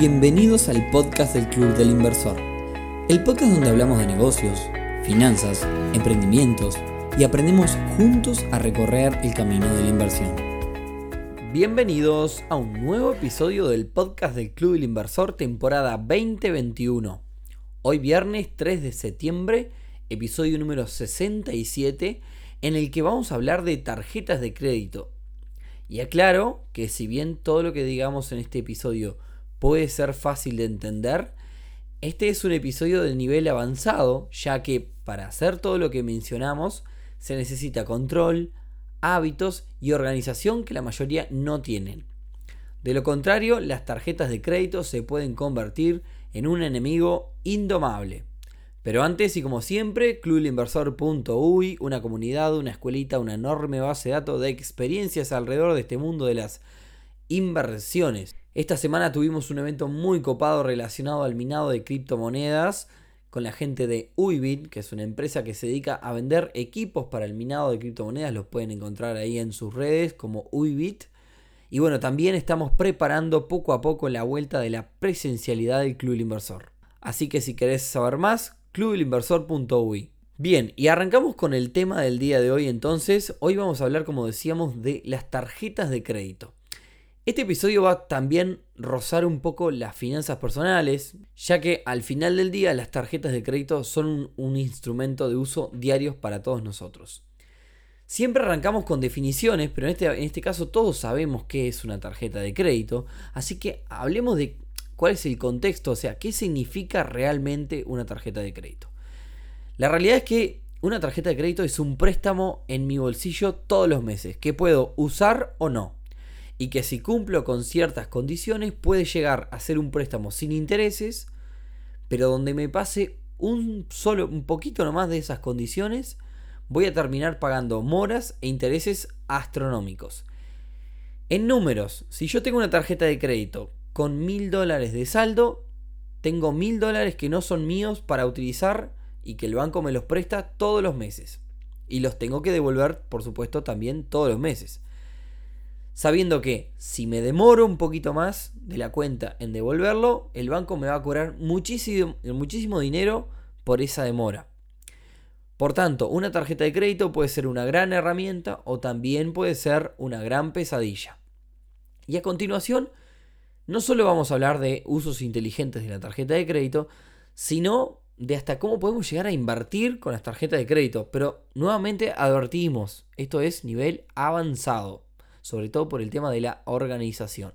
Bienvenidos al podcast del Club del Inversor, el podcast donde hablamos de negocios, finanzas, emprendimientos y aprendemos juntos a recorrer el camino de la inversión. Bienvenidos a un nuevo episodio del podcast del Club del Inversor temporada 2021. Hoy viernes 3 de septiembre, episodio número 67, en el que vamos a hablar de tarjetas de crédito. Y aclaro que si bien todo lo que digamos en este episodio puede ser fácil de entender, este es un episodio de nivel avanzado, ya que para hacer todo lo que mencionamos se necesita control, hábitos y organización que la mayoría no tienen. De lo contrario, las tarjetas de crédito se pueden convertir en un enemigo indomable. Pero antes y como siempre, clubinversor.uy, una comunidad, una escuelita, una enorme base de datos de experiencias alrededor de este mundo de las inversiones. Esta semana tuvimos un evento muy copado relacionado al minado de criptomonedas con la gente de Uibit, que es una empresa que se dedica a vender equipos para el minado de criptomonedas. Los pueden encontrar ahí en sus redes como Uibit. Y bueno, también estamos preparando poco a poco la vuelta de la presencialidad del Club Inversor. Así que si querés saber más, clubelinversor.uy. Bien, y arrancamos con el tema del día de hoy entonces. Hoy vamos a hablar, como decíamos, de las tarjetas de crédito. Este episodio va también rozar un poco las finanzas personales, ya que al final del día las tarjetas de crédito son un, instrumento de uso diario para todos nosotros. Siempre arrancamos con definiciones, pero en este, en este caso todos sabemos qué es una tarjeta de crédito, así que hablemos de cuál es el contexto, o sea, qué significa realmente una tarjeta de crédito. La realidad es que una tarjeta de crédito es un préstamo en mi bolsillo todos los meses, que puedo usar o no y que si cumplo con ciertas condiciones puede llegar a ser un préstamo sin intereses, pero donde me pase un solo un poquito nomás de esas condiciones, voy a terminar pagando moras e intereses astronómicos. En números, si yo tengo una tarjeta de crédito con mil dólares de saldo, tengo mil dólares que no son míos para utilizar y que el banco me los presta todos los meses. Y los tengo que devolver, por supuesto, también todos los meses sabiendo que si me demoro un poquito más de la cuenta en devolverlo, el banco me va a cobrar muchísimo, muchísimo dinero por esa demora. Por tanto, una tarjeta de crédito puede ser una gran herramienta o también puede ser una gran pesadilla. Y a continuación, no solo vamos a hablar de usos inteligentes de la tarjeta de crédito, sino de hasta cómo podemos llegar a invertir con las tarjetas de crédito. Pero nuevamente advertimos, esto es nivel avanzado sobre todo por el tema de la organización.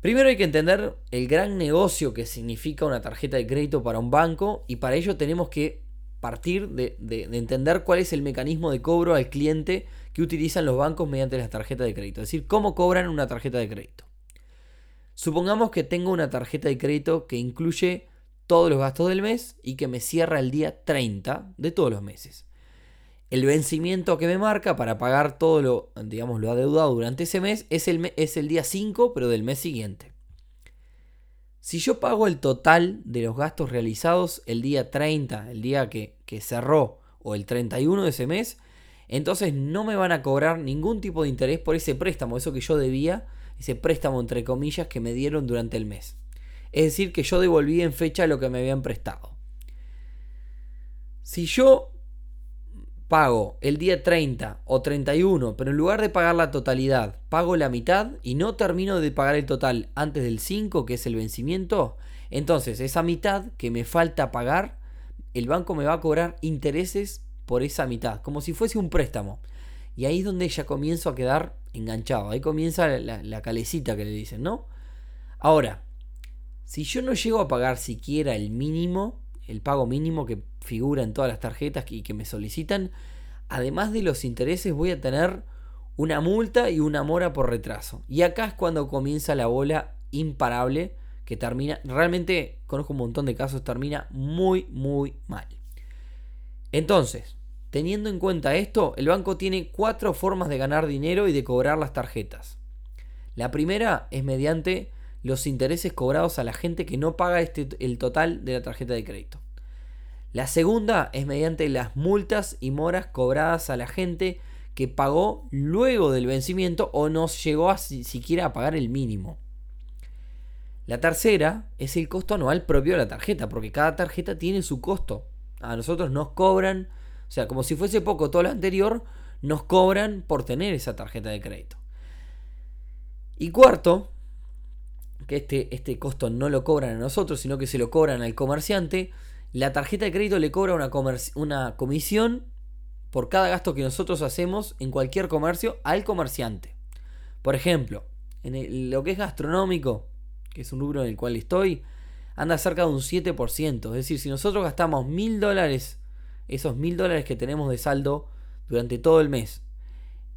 Primero hay que entender el gran negocio que significa una tarjeta de crédito para un banco y para ello tenemos que partir de, entender cuál es el mecanismo de cobro al cliente que utilizan los bancos mediante las tarjetas de crédito, es decir, cómo cobran una tarjeta de crédito. Supongamos que tengo una tarjeta de crédito que incluye todos los gastos del mes y que me cierra el día 30 de todos los meses el vencimiento que me marca para pagar todo lo, digamos, lo adeudado durante ese mes es el, es el día 5, pero del mes siguiente. Si yo pago el total de los gastos realizados el día 30, el día que, que cerró, o el 31 de ese mes, entonces no me van a cobrar ningún tipo de interés por ese préstamo, eso que yo debía, ese préstamo entre comillas que me dieron durante el mes. Es decir, que yo devolví en fecha lo que me habían prestado. Si yo pago el día 30 o 31, pero en lugar de pagar la totalidad, pago la mitad y no termino de pagar el total antes del 5, que es el vencimiento, entonces esa mitad que me falta pagar, el banco me va a cobrar intereses por esa mitad, como si fuese un préstamo. Y ahí es donde ya comienzo a quedar enganchado, ahí comienza la, la calecita que le dicen, ¿no? Ahora, si yo no llego a pagar siquiera el mínimo, el pago mínimo que figura en todas las tarjetas y que me solicitan, además de los intereses voy a tener una multa y una mora por retraso. Y acá es cuando comienza la bola imparable que termina, realmente conozco un montón de casos, termina muy, muy mal. Entonces, teniendo en cuenta esto, el banco tiene cuatro formas de ganar dinero y de cobrar las tarjetas. La primera es mediante los intereses cobrados a la gente que no paga este, el total de la tarjeta de crédito. La segunda es mediante las multas y moras cobradas a la gente que pagó luego del vencimiento o no llegó a siquiera a pagar el mínimo. La tercera es el costo anual propio de la tarjeta, porque cada tarjeta tiene su costo. A nosotros nos cobran, o sea, como si fuese poco todo lo anterior, nos cobran por tener esa tarjeta de crédito. Y cuarto, que este, este costo no lo cobran a nosotros, sino que se lo cobran al comerciante, la tarjeta de crédito le cobra una, una comisión por cada gasto que nosotros hacemos en cualquier comercio al comerciante. Por ejemplo, en lo que es gastronómico, que es un rubro en el cual estoy, anda cerca de un 7%. Es decir, si nosotros gastamos mil dólares, esos mil dólares que tenemos de saldo durante todo el mes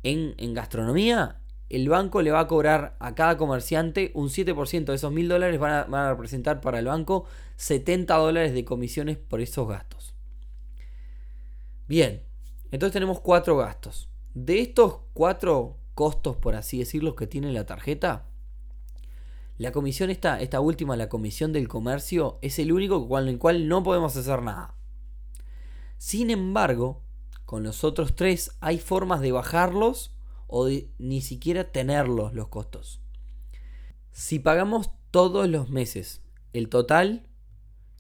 en, en gastronomía, el banco le va a cobrar a cada comerciante un 7% de esos mil dólares, van a, representar para el banco 70 dólares de comisiones por esos gastos. Bien, entonces tenemos cuatro gastos. De estos cuatro costos, por así decirlo, que tiene la tarjeta, la comisión esta, esta última, la comisión del comercio, es el único con el cual no podemos hacer nada. Sin embargo, con los otros tres hay formas de bajarlos o ni siquiera tenerlos los costos. Si pagamos todos los meses el total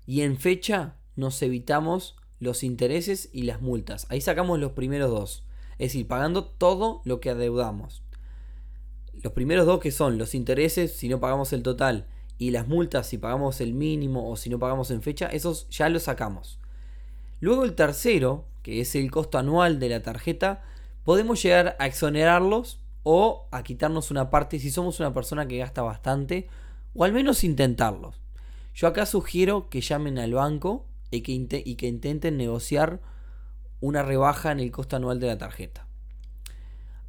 y en fecha nos evitamos los intereses y las multas. Ahí sacamos los primeros dos. Es decir, pagando todo lo que adeudamos. Los primeros dos que son los intereses si no pagamos el total y las multas si pagamos el mínimo o si no pagamos en fecha, esos ya los sacamos. Luego el tercero, que es el costo anual de la tarjeta, podemos llegar a exonerarlos o a quitarnos una parte si somos una persona que gasta bastante, o al menos intentarlos. Yo acá sugiero que llamen al banco y que, y que intenten negociar una rebaja en el costo anual de la tarjeta.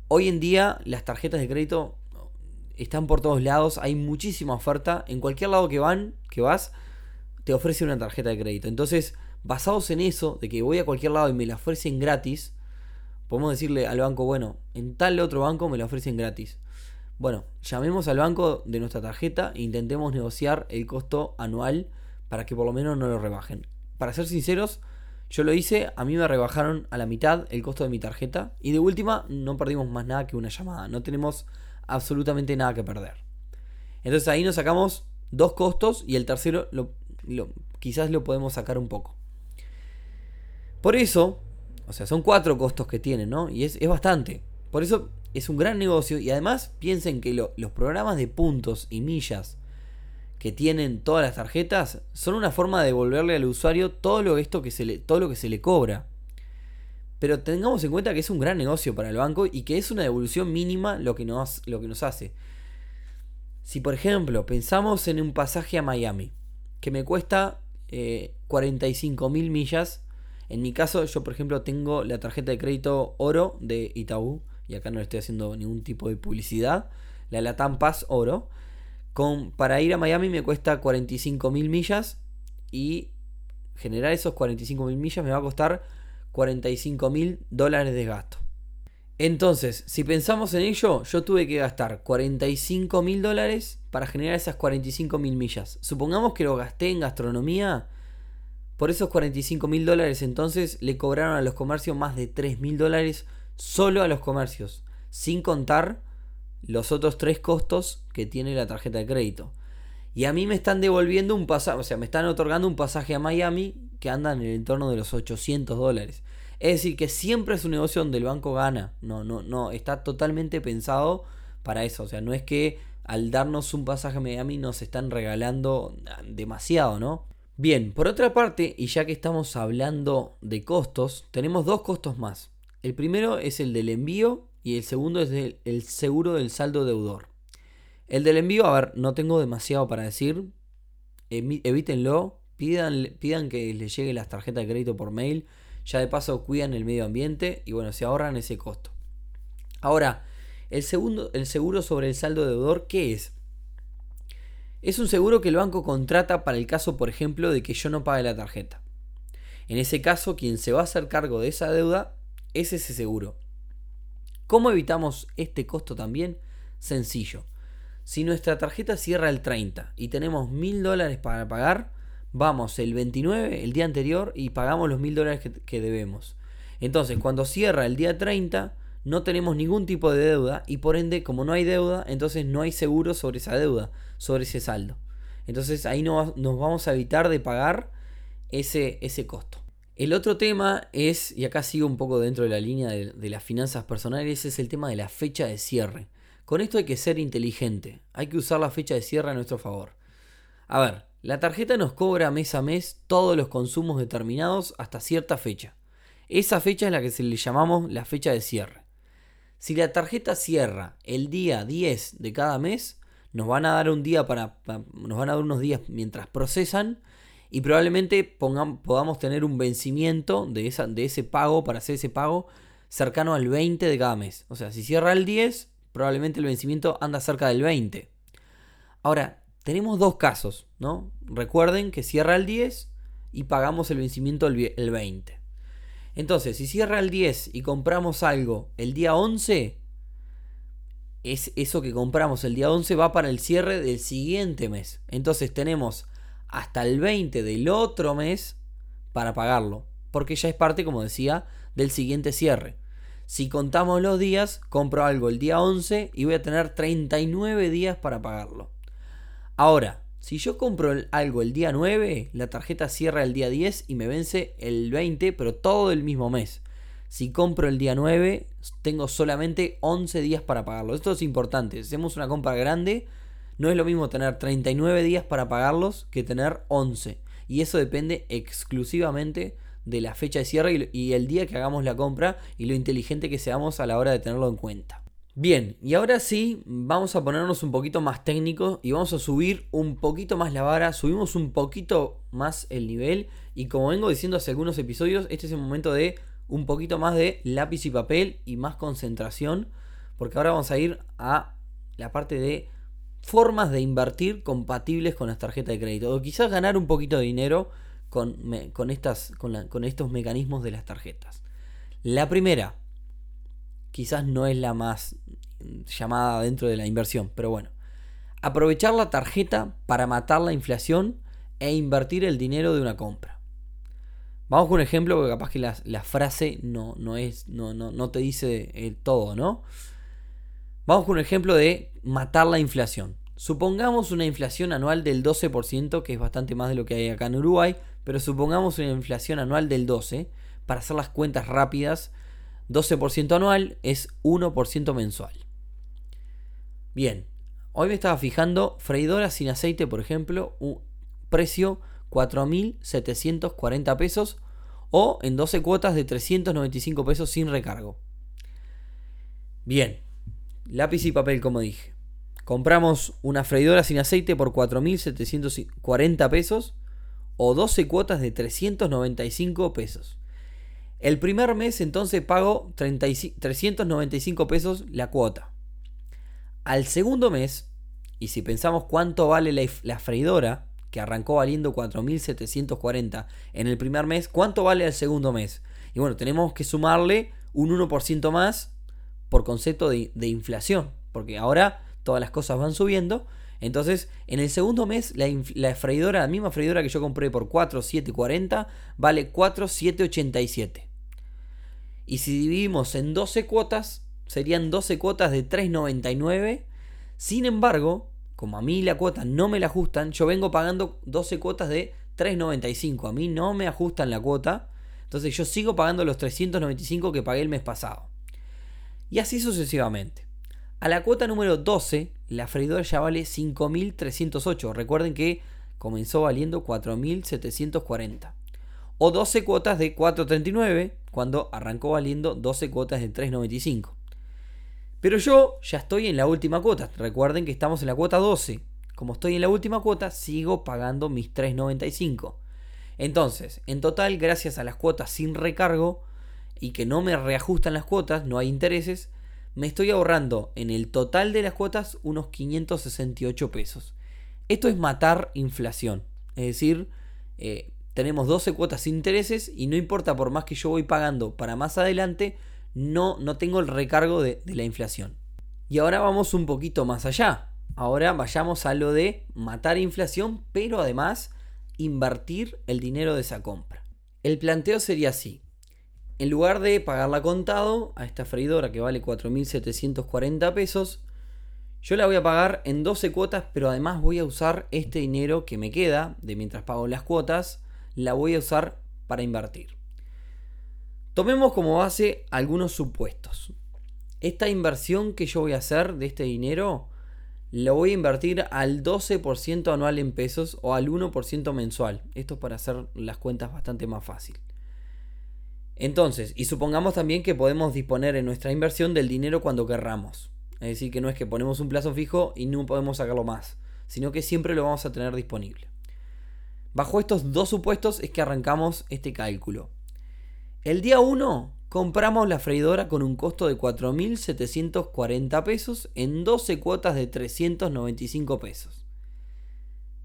Hoy en día las tarjetas de crédito están por todos lados, hay muchísima oferta, en cualquier lado que van, que vas, te ofrece una tarjeta de crédito. Entonces, basados en eso, de que voy a cualquier lado y me la ofrecen gratis, podemos decirle al banco, bueno, en tal otro banco me la ofrecen gratis. Bueno, llamemos al banco de nuestra tarjeta e intentemos negociar el costo anual para que por lo menos no lo rebajen. Para ser sinceros, yo lo hice, a mí me rebajaron a la mitad el costo de mi tarjeta y de última no perdimos más nada que una llamada, no tenemos absolutamente nada que perder. Entonces ahí nos sacamos dos costos y el tercero lo, quizás lo podemos sacar un poco. Por eso, o sea, son cuatro costos que tienen, ¿no? Y es, bastante. Por eso es un gran negocio. Y además piensen que los programas de puntos y millas que tienen todas las tarjetas son una forma de devolverle al usuario todo lo, esto que se le, todo lo que se le cobra. Pero tengamos en cuenta que es un gran negocio para el banco y que es una devolución mínima lo que nos, lo que nos hace. Si por ejemplo pensamos en un pasaje a Miami que me cuesta eh, 45 mil millas en mi caso, yo por ejemplo tengo la tarjeta de crédito Oro de Itaú, y acá no le estoy haciendo ningún tipo de publicidad, la Latam Pass Oro. Con, para ir a Miami me cuesta 45 mil millas y generar esos 45 mil millas me va a costar 45 mil dólares de gasto. Entonces, si pensamos en ello, yo tuve que gastar 45 mil dólares para generar esas 45 mil millas. Supongamos que lo gasté en gastronomía por esos 45 mil dólares entonces le cobraron a los comercios más de 3 mil dólares solo a los comercios, sin contar los otros tres costos que tiene la tarjeta de crédito. Y a mí me están devolviendo un pasaje, o sea, me están otorgando un pasaje a Miami que anda en el entorno de los 800 dólares. Es decir, que siempre es un negocio donde el banco gana. No, no, no, está totalmente pensado para eso. O sea, no es que al darnos un pasaje a Miami nos están regalando demasiado, ¿no? Bien, por otra parte, y ya que estamos hablando de costos, tenemos dos costos más. El primero es el del envío y el segundo es el, seguro del saldo deudor. El del envío, a ver, no tengo demasiado para decir. Evítenlo, pidan, pidan que les llegue las tarjetas de crédito por mail. Ya de paso cuidan el medio ambiente y bueno, se ahorran ese costo. Ahora, el, segundo, el seguro sobre el saldo deudor, ¿qué es? Es un seguro que el banco contrata para el caso, por ejemplo, de que yo no pague la tarjeta. En ese caso, quien se va a hacer cargo de esa deuda es ese seguro. ¿Cómo evitamos este costo también? Sencillo. Si nuestra tarjeta cierra el 30 y tenemos mil dólares para pagar, vamos el 29, el día anterior, y pagamos los mil dólares que, que debemos. Entonces, cuando cierra el día 30, no tenemos ningún tipo de deuda y por ende, como no hay deuda, entonces no hay seguro sobre esa deuda, sobre ese saldo. Entonces ahí no, nos vamos a evitar de pagar ese, ese costo. El otro tema es, y acá sigo un poco dentro de la línea de, de, las finanzas personales, es el tema de la fecha de cierre. Con esto hay que ser inteligente, hay que usar la fecha de cierre a nuestro favor. A ver, la tarjeta nos cobra mes a mes todos los consumos determinados hasta cierta fecha. Esa fecha es la que se le llamamos la fecha de cierre. Si la tarjeta cierra el día 10 de cada mes, nos van a dar un día para, nos van a dar unos días mientras procesan y probablemente podamos tener un vencimiento de, esa, de ese pago para hacer ese pago cercano al 20 de cada mes. O sea, si cierra el 10, probablemente el vencimiento anda cerca del 20. Ahora, tenemos dos casos, ¿no? Recuerden que cierra el 10 y pagamos el vencimiento el 20. Entonces, si cierra el 10 y compramos algo el día 11, es eso que compramos el día 11 va para el cierre del siguiente mes. Entonces tenemos hasta el 20 del otro mes para pagarlo, porque ya es parte, como decía, del siguiente cierre. Si contamos los días, compro algo el día 11 y voy a tener 39 días para pagarlo. Ahora, si yo compro algo el día 9, la tarjeta cierra el día 10 y me vence el 20, pero todo el mismo mes. Si compro el día 9, tengo solamente 11 días para pagarlo. Esto es importante. Si hacemos una compra grande, no es lo mismo tener 39 días para pagarlos que tener 11. Y eso depende exclusivamente de la fecha de cierre y el día que hagamos la compra y lo inteligente que seamos a la hora de tenerlo en cuenta. Bien, y ahora sí, vamos a ponernos un poquito más técnicos y vamos a subir un poquito más la vara, subimos un poquito más el nivel y como vengo diciendo hace algunos episodios, este es el momento de un poquito más de lápiz y papel y más concentración, porque ahora vamos a ir a la parte de formas de invertir compatibles con las tarjetas de crédito o quizás ganar un poquito de dinero con, con, estas, con, con estos mecanismos de las tarjetas. La primera, quizás no es la más llamada dentro de la inversión, pero bueno. Aprovechar la tarjeta para matar la inflación e invertir el dinero de una compra. Vamos con un ejemplo, porque capaz que la, frase no, no, es, no, no, no te dice el todo, ¿no? Vamos con un ejemplo de matar la inflación. Supongamos una inflación anual del 12%, que es bastante más de lo que hay acá en Uruguay, pero supongamos una inflación anual del 12%, para hacer las cuentas rápidas, 12% anual es 1% mensual. Bien, hoy me estaba fijando freidora sin aceite, por ejemplo, un precio 4.740 pesos o en 12 cuotas de 395 pesos sin recargo. Bien, lápiz y papel como dije. Compramos una freidora sin aceite por 4.740 pesos o 12 cuotas de 395 pesos. El primer mes entonces pago 395 pesos la cuota. Al segundo mes, y si pensamos cuánto vale la, freidora, que arrancó valiendo 4.740 en el primer mes, ¿cuánto vale al segundo mes? Y bueno, tenemos que sumarle un 1% más por concepto de, inflación, porque ahora todas las cosas van subiendo. Entonces, en el segundo mes, la, la, freidora, la misma freidora que yo compré por 4.740, vale 4.787. Y si dividimos en 12 cuotas, serían 12 cuotas de 3,99. Sin embargo, como a mí la cuota no me la ajustan, yo vengo pagando 12 cuotas de 3,95. A mí no me ajustan la cuota. Entonces yo sigo pagando los 395 que pagué el mes pasado. Y así sucesivamente. A la cuota número 12, la freidora ya vale 5.308. Recuerden que comenzó valiendo 4.740 o 12 cuotas de 4.39 cuando arrancó valiendo 12 cuotas de 3.95. Pero yo ya estoy en la última cuota. Recuerden que estamos en la cuota 12. Como estoy en la última cuota, sigo pagando mis 3.95. Entonces, en total, gracias a las cuotas sin recargo y que no me reajustan las cuotas, no hay intereses, me estoy ahorrando en el total de las cuotas unos 568 pesos. Esto es matar inflación. Es decir, eh, tenemos 12 cuotas sin intereses y no importa por más que yo voy pagando para más adelante, no, no tengo el recargo de, de la inflación. Y ahora vamos un poquito más allá. Ahora vayamos a lo de matar inflación, pero además invertir el dinero de esa compra. El planteo sería así. En lugar de pagarla contado a esta freidora que vale 4.740 pesos, Yo la voy a pagar en 12 cuotas, pero además voy a usar este dinero que me queda de mientras pago las cuotas, la voy a usar para invertir. Tomemos como base algunos supuestos. Esta inversión que yo voy a hacer de este dinero, la voy a invertir al 12% anual en pesos o al 1% mensual. Esto para hacer las cuentas bastante más fácil. Entonces, y supongamos también que podemos disponer en nuestra inversión del dinero cuando querramos. Es decir, que no es que ponemos un plazo fijo y no podemos sacarlo más, sino que siempre lo vamos a tener disponible. Bajo estos dos supuestos es que arrancamos este cálculo. El día 1 compramos la freidora con un costo de 4.740 pesos en 12 cuotas de 395 pesos.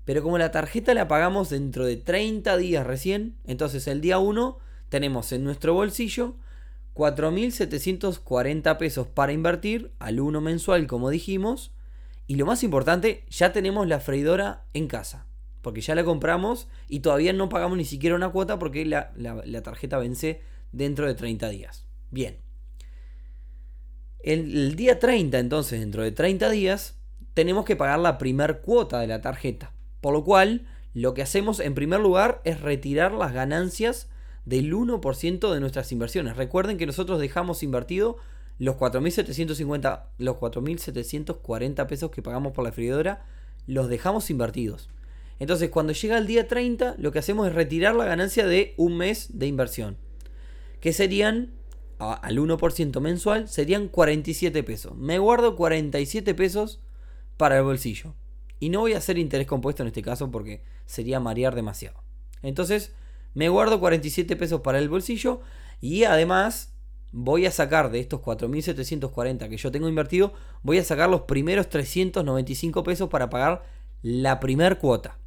Pero como la tarjeta la pagamos dentro de 30 días recién, entonces el día 1 tenemos en nuestro bolsillo 4.740 pesos para invertir al 1 mensual, como dijimos. Y lo más importante, ya tenemos la freidora en casa. Porque ya la compramos y todavía no pagamos ni siquiera una cuota porque la, tarjeta vence dentro de 30 días. Bien. El, el, día 30, entonces, dentro de 30 días, tenemos que pagar la primer cuota de la tarjeta. Por lo cual, lo que hacemos en primer lugar es retirar las ganancias del 1% de nuestras inversiones. Recuerden que nosotros dejamos invertido los 4.750, los 4.740 pesos que pagamos por la freidora, los dejamos invertidos. Entonces, cuando llega el día 30, lo que hacemos es retirar la ganancia de un mes de inversión. Que serían, al 1% mensual, serían 47 pesos. Me guardo 47 pesos para el bolsillo. Y no voy a hacer interés compuesto en este caso porque sería marear demasiado. Entonces, me guardo 47 pesos para el bolsillo y además voy a sacar de estos 4.740 que yo tengo invertido, voy a sacar los primeros 395 pesos para pagar la primer cuota.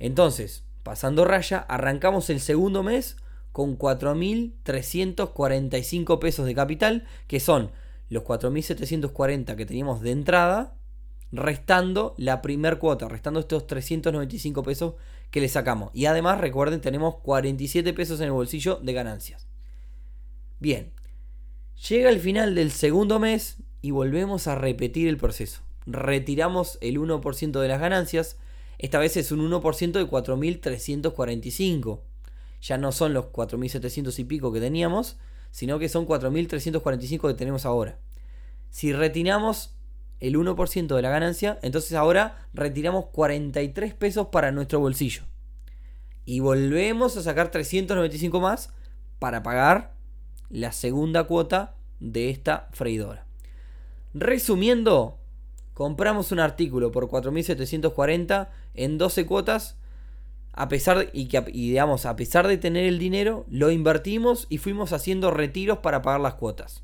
Entonces, pasando raya, arrancamos el segundo mes con 4.345 pesos de capital, que son los 4.740 que teníamos de entrada, restando la primer cuota, restando estos 395 pesos que le sacamos. Y además, recuerden, tenemos 47 pesos en el bolsillo de ganancias. Bien, llega el final del segundo mes y volvemos a repetir el proceso. Retiramos el 1% de las ganancias. Esta vez es un 1% de 4.345. Ya no son los 4.700 y pico que teníamos, sino que son 4.345 que tenemos ahora. Si retiramos el 1% de la ganancia, entonces ahora retiramos 43 pesos para nuestro bolsillo. Y volvemos a sacar 395 más para pagar la segunda cuota de esta freidora. Resumiendo, compramos un artículo por 4.740 en 12 cuotas. A pesar, y que, digamos, a pesar de tener el dinero, lo invertimos y fuimos haciendo retiros para pagar las cuotas.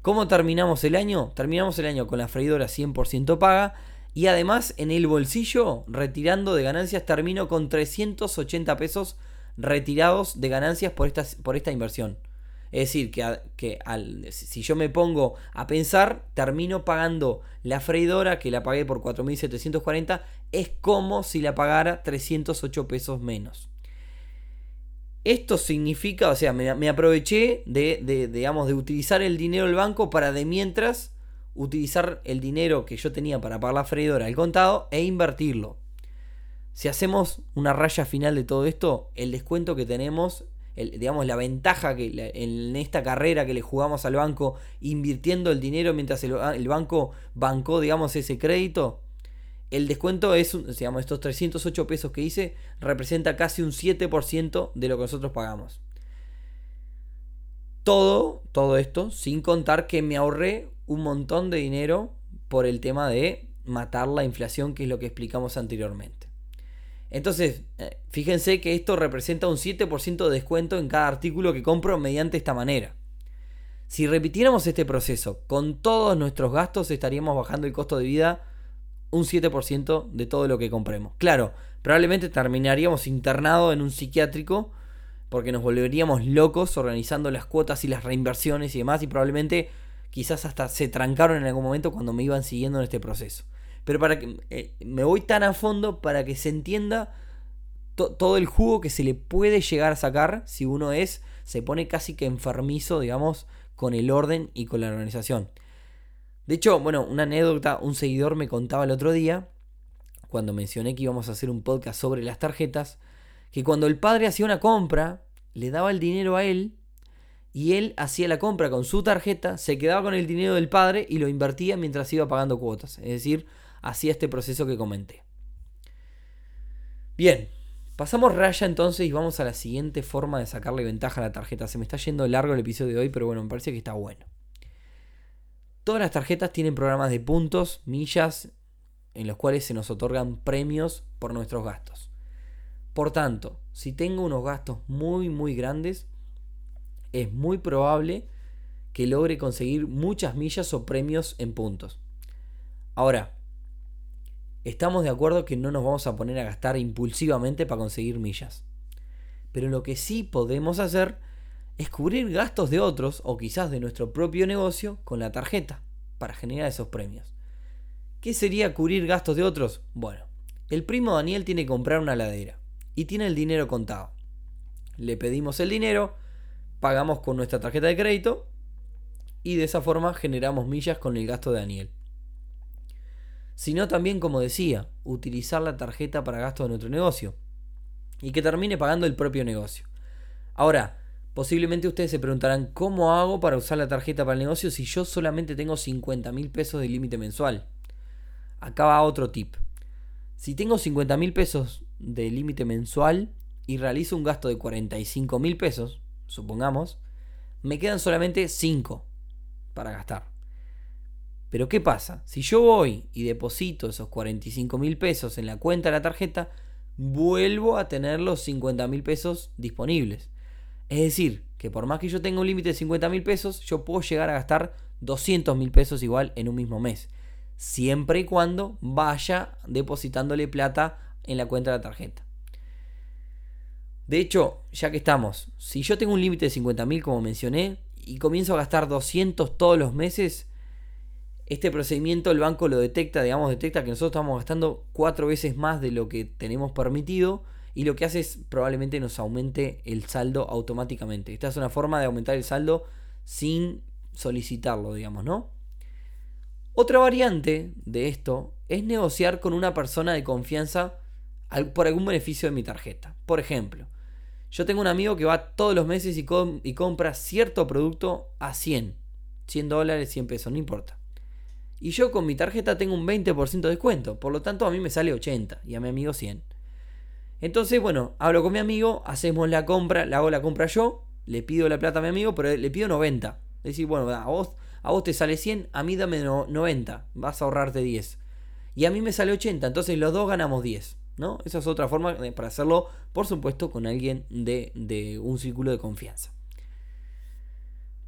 ¿Cómo terminamos el año? Terminamos el año con la freidora 100% paga y además en el bolsillo, retirando de ganancias, termino con 380 pesos retirados de ganancias por esta, por esta inversión. Es decir, que, que si yo me pongo a pensar, termino pagando la freidora que la pagué por 4.740, es como si la pagara 308 pesos menos. Esto significa, o sea, me, aproveché de, digamos, de utilizar el dinero del banco para de mientras utilizar el dinero que yo tenía para pagar la freidora al contado e invertirlo. Si hacemos una raya final de todo esto, el descuento que tenemos, digamos, la ventaja que en esta carrera que le jugamos al banco invirtiendo el dinero mientras el, banco bancó, digamos, ese crédito, el descuento es, digamos, estos 308 pesos que hice, representa casi un 7% de lo que nosotros pagamos. Todo, todo esto, sin contar que me ahorré un montón de dinero por el tema de matar la inflación, que es lo que explicamos anteriormente. Entonces, eh, fíjense que esto representa un 7% de descuento en cada artículo que compro mediante esta manera. Si repitiéramos este proceso con todos nuestros gastos, estaríamos bajando el costo de vida un 7% de todo lo que compremos. Claro, probablemente terminaríamos internado en un psiquiátrico porque nos volveríamos locos organizando las cuotas y las reinversiones y demás y probablemente quizás hasta se trancaron en algún momento cuando me iban siguiendo en este proceso. Pero para que eh, me voy tan a fondo para que se entienda todo el jugo que se le puede llegar a sacar si uno es se pone casi que enfermizo, digamos, con el orden y con la organización. De hecho, bueno, una anécdota, un seguidor me contaba el otro día, cuando mencioné que íbamos a hacer un podcast sobre las tarjetas, que cuando el padre hacía una compra, le daba el dinero a él y él hacía la compra con su tarjeta, se quedaba con el dinero del padre y lo invertía mientras iba pagando cuotas. Es decir, hacía este proceso que comenté. Bien, pasamos raya entonces y vamos a la siguiente forma de sacarle ventaja a la tarjeta. Se me está yendo largo el episodio de hoy, pero bueno, me parece que está bueno. Todas las tarjetas tienen programas de puntos, millas, en los cuales se nos otorgan premios por nuestros gastos. Por tanto, si tengo unos gastos muy muy grandes, es muy probable que logre conseguir muchas millas o premios en puntos. Ahora, estamos de acuerdo que no nos vamos a poner a gastar impulsivamente para conseguir millas. Pero lo que sí podemos hacer es cubrir gastos de otros o quizás de nuestro propio negocio con la tarjeta para generar esos premios. ¿Qué sería cubrir gastos de otros? Bueno, el primo Daniel tiene que comprar una ladera y tiene el dinero contado. Le pedimos el dinero, pagamos con nuestra tarjeta de crédito y de esa forma generamos millas con el gasto de Daniel. Sino también, como decía, utilizar la tarjeta para gastos de nuestro negocio y que termine pagando el propio negocio. Ahora, posiblemente ustedes se preguntarán, ¿cómo hago para usar la tarjeta para el negocio si yo solamente tengo 50 mil pesos de límite mensual? Acá va otro tip. Si tengo 50 mil pesos de límite mensual y realizo un gasto de 45 mil pesos, supongamos, me quedan solamente 5 para gastar. Pero ¿qué pasa? Si yo voy y deposito esos 45 mil pesos en la cuenta de la tarjeta, vuelvo a tener los 50 mil pesos disponibles. Es decir, que por más que yo tenga un límite de 50 mil pesos, yo puedo llegar a gastar 200 mil pesos igual en un mismo mes. Siempre y cuando vaya depositándole plata en la cuenta de la tarjeta. De hecho, ya que estamos, si yo tengo un límite de 50.000 como mencioné y comienzo a gastar 200 todos los meses, este procedimiento el banco lo detecta, digamos, detecta que nosotros estamos gastando cuatro veces más de lo que tenemos permitido y lo que hace es probablemente nos aumente el saldo automáticamente. Esta es una forma de aumentar el saldo sin solicitarlo, digamos, ¿no? Otra variante de esto es negociar con una persona de confianza por algún beneficio de mi tarjeta. Por ejemplo, yo tengo un amigo que va todos los meses y, compra cierto producto a 100. 100 dólares, 100 pesos, no importa. Y yo con mi tarjeta tengo un 20% de descuento. Por lo tanto, a mí me sale 80 y a mi amigo 100. Entonces, bueno, hablo con mi amigo, hacemos la compra, le hago la compra yo, le pido la plata a mi amigo, pero le pido 90. Es decir, bueno, a vos, a vos te sale 100, a mí dame 90, vas a ahorrarte 10. Y a mí me sale 80, entonces los dos ganamos 10. ¿no? Esa es otra forma para hacerlo, por supuesto, con alguien de, un círculo de confianza.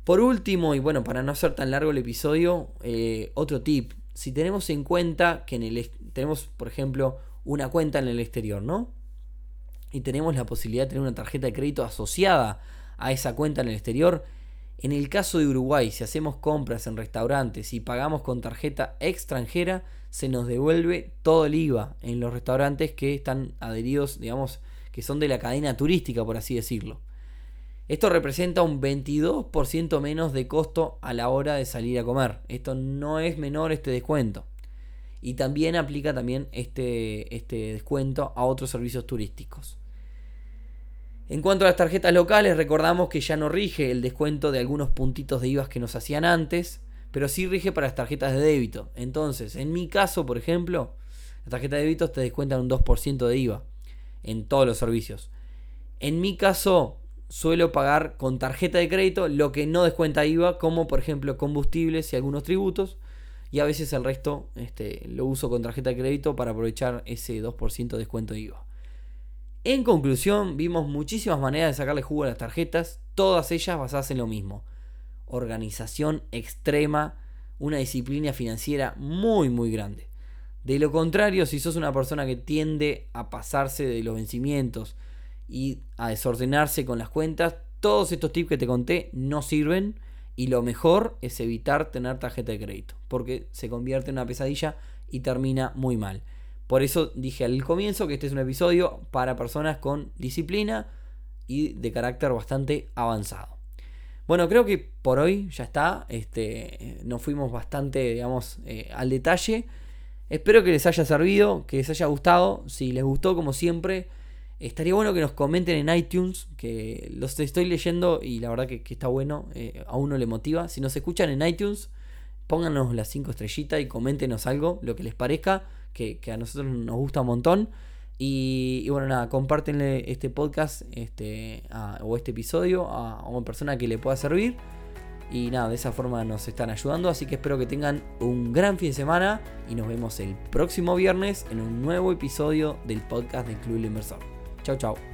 Por último, y bueno, para no hacer tan largo el episodio, eh, otro tip. Si tenemos en cuenta que en el, tenemos, por ejemplo, una cuenta en el exterior, ¿no? Y tenemos la posibilidad de tener una tarjeta de crédito asociada a esa cuenta en el exterior. En el caso de Uruguay, si hacemos compras en restaurantes y pagamos con tarjeta extranjera, se nos devuelve todo el IVA en los restaurantes que están adheridos, digamos, que son de la cadena turística, por así decirlo. Esto representa un 22% menos de costo a la hora de salir a comer. Esto no es menor este descuento. Y también aplica también este, este descuento a otros servicios turísticos. En cuanto a las tarjetas locales, recordamos que ya no rige el descuento de algunos puntitos de IVA que nos hacían antes pero sí rige para las tarjetas de débito. Entonces, en mi caso, por ejemplo, las tarjetas de débito te descuentan un 2% de IVA en todos los servicios. En mi caso, suelo pagar con tarjeta de crédito lo que no descuenta IVA, como por ejemplo combustibles y algunos tributos. Y a veces el resto este, lo uso con tarjeta de crédito para aprovechar ese 2% de descuento de IVA. En conclusión, vimos muchísimas maneras de sacarle jugo a las tarjetas, todas ellas basadas en lo mismo organización extrema, una disciplina financiera muy muy grande. De lo contrario, si sos una persona que tiende a pasarse de los vencimientos y a desordenarse con las cuentas, todos estos tips que te conté no sirven y lo mejor es evitar tener tarjeta de crédito, porque se convierte en una pesadilla y termina muy mal. Por eso dije al comienzo que este es un episodio para personas con disciplina y de carácter bastante avanzado. Bueno, creo que por hoy ya está. Este, nos fuimos bastante, digamos, eh, al detalle. Espero que les haya servido, que les haya gustado. Si les gustó, como siempre, estaría bueno que nos comenten en iTunes, que los estoy leyendo y la verdad que, está bueno, eh, a uno le motiva. Si nos escuchan en iTunes, pónganos las 5 estrellitas y coméntenos algo, lo que les parezca, que, a nosotros nos gusta un montón. Y, bueno, nada, compártenle este podcast este, o este episodio a una persona que le pueda servir. Y nada, de esa forma nos están ayudando. Así que espero que tengan un gran fin de semana. Y nos vemos el próximo viernes en un nuevo episodio del podcast del Club Inversor. Cho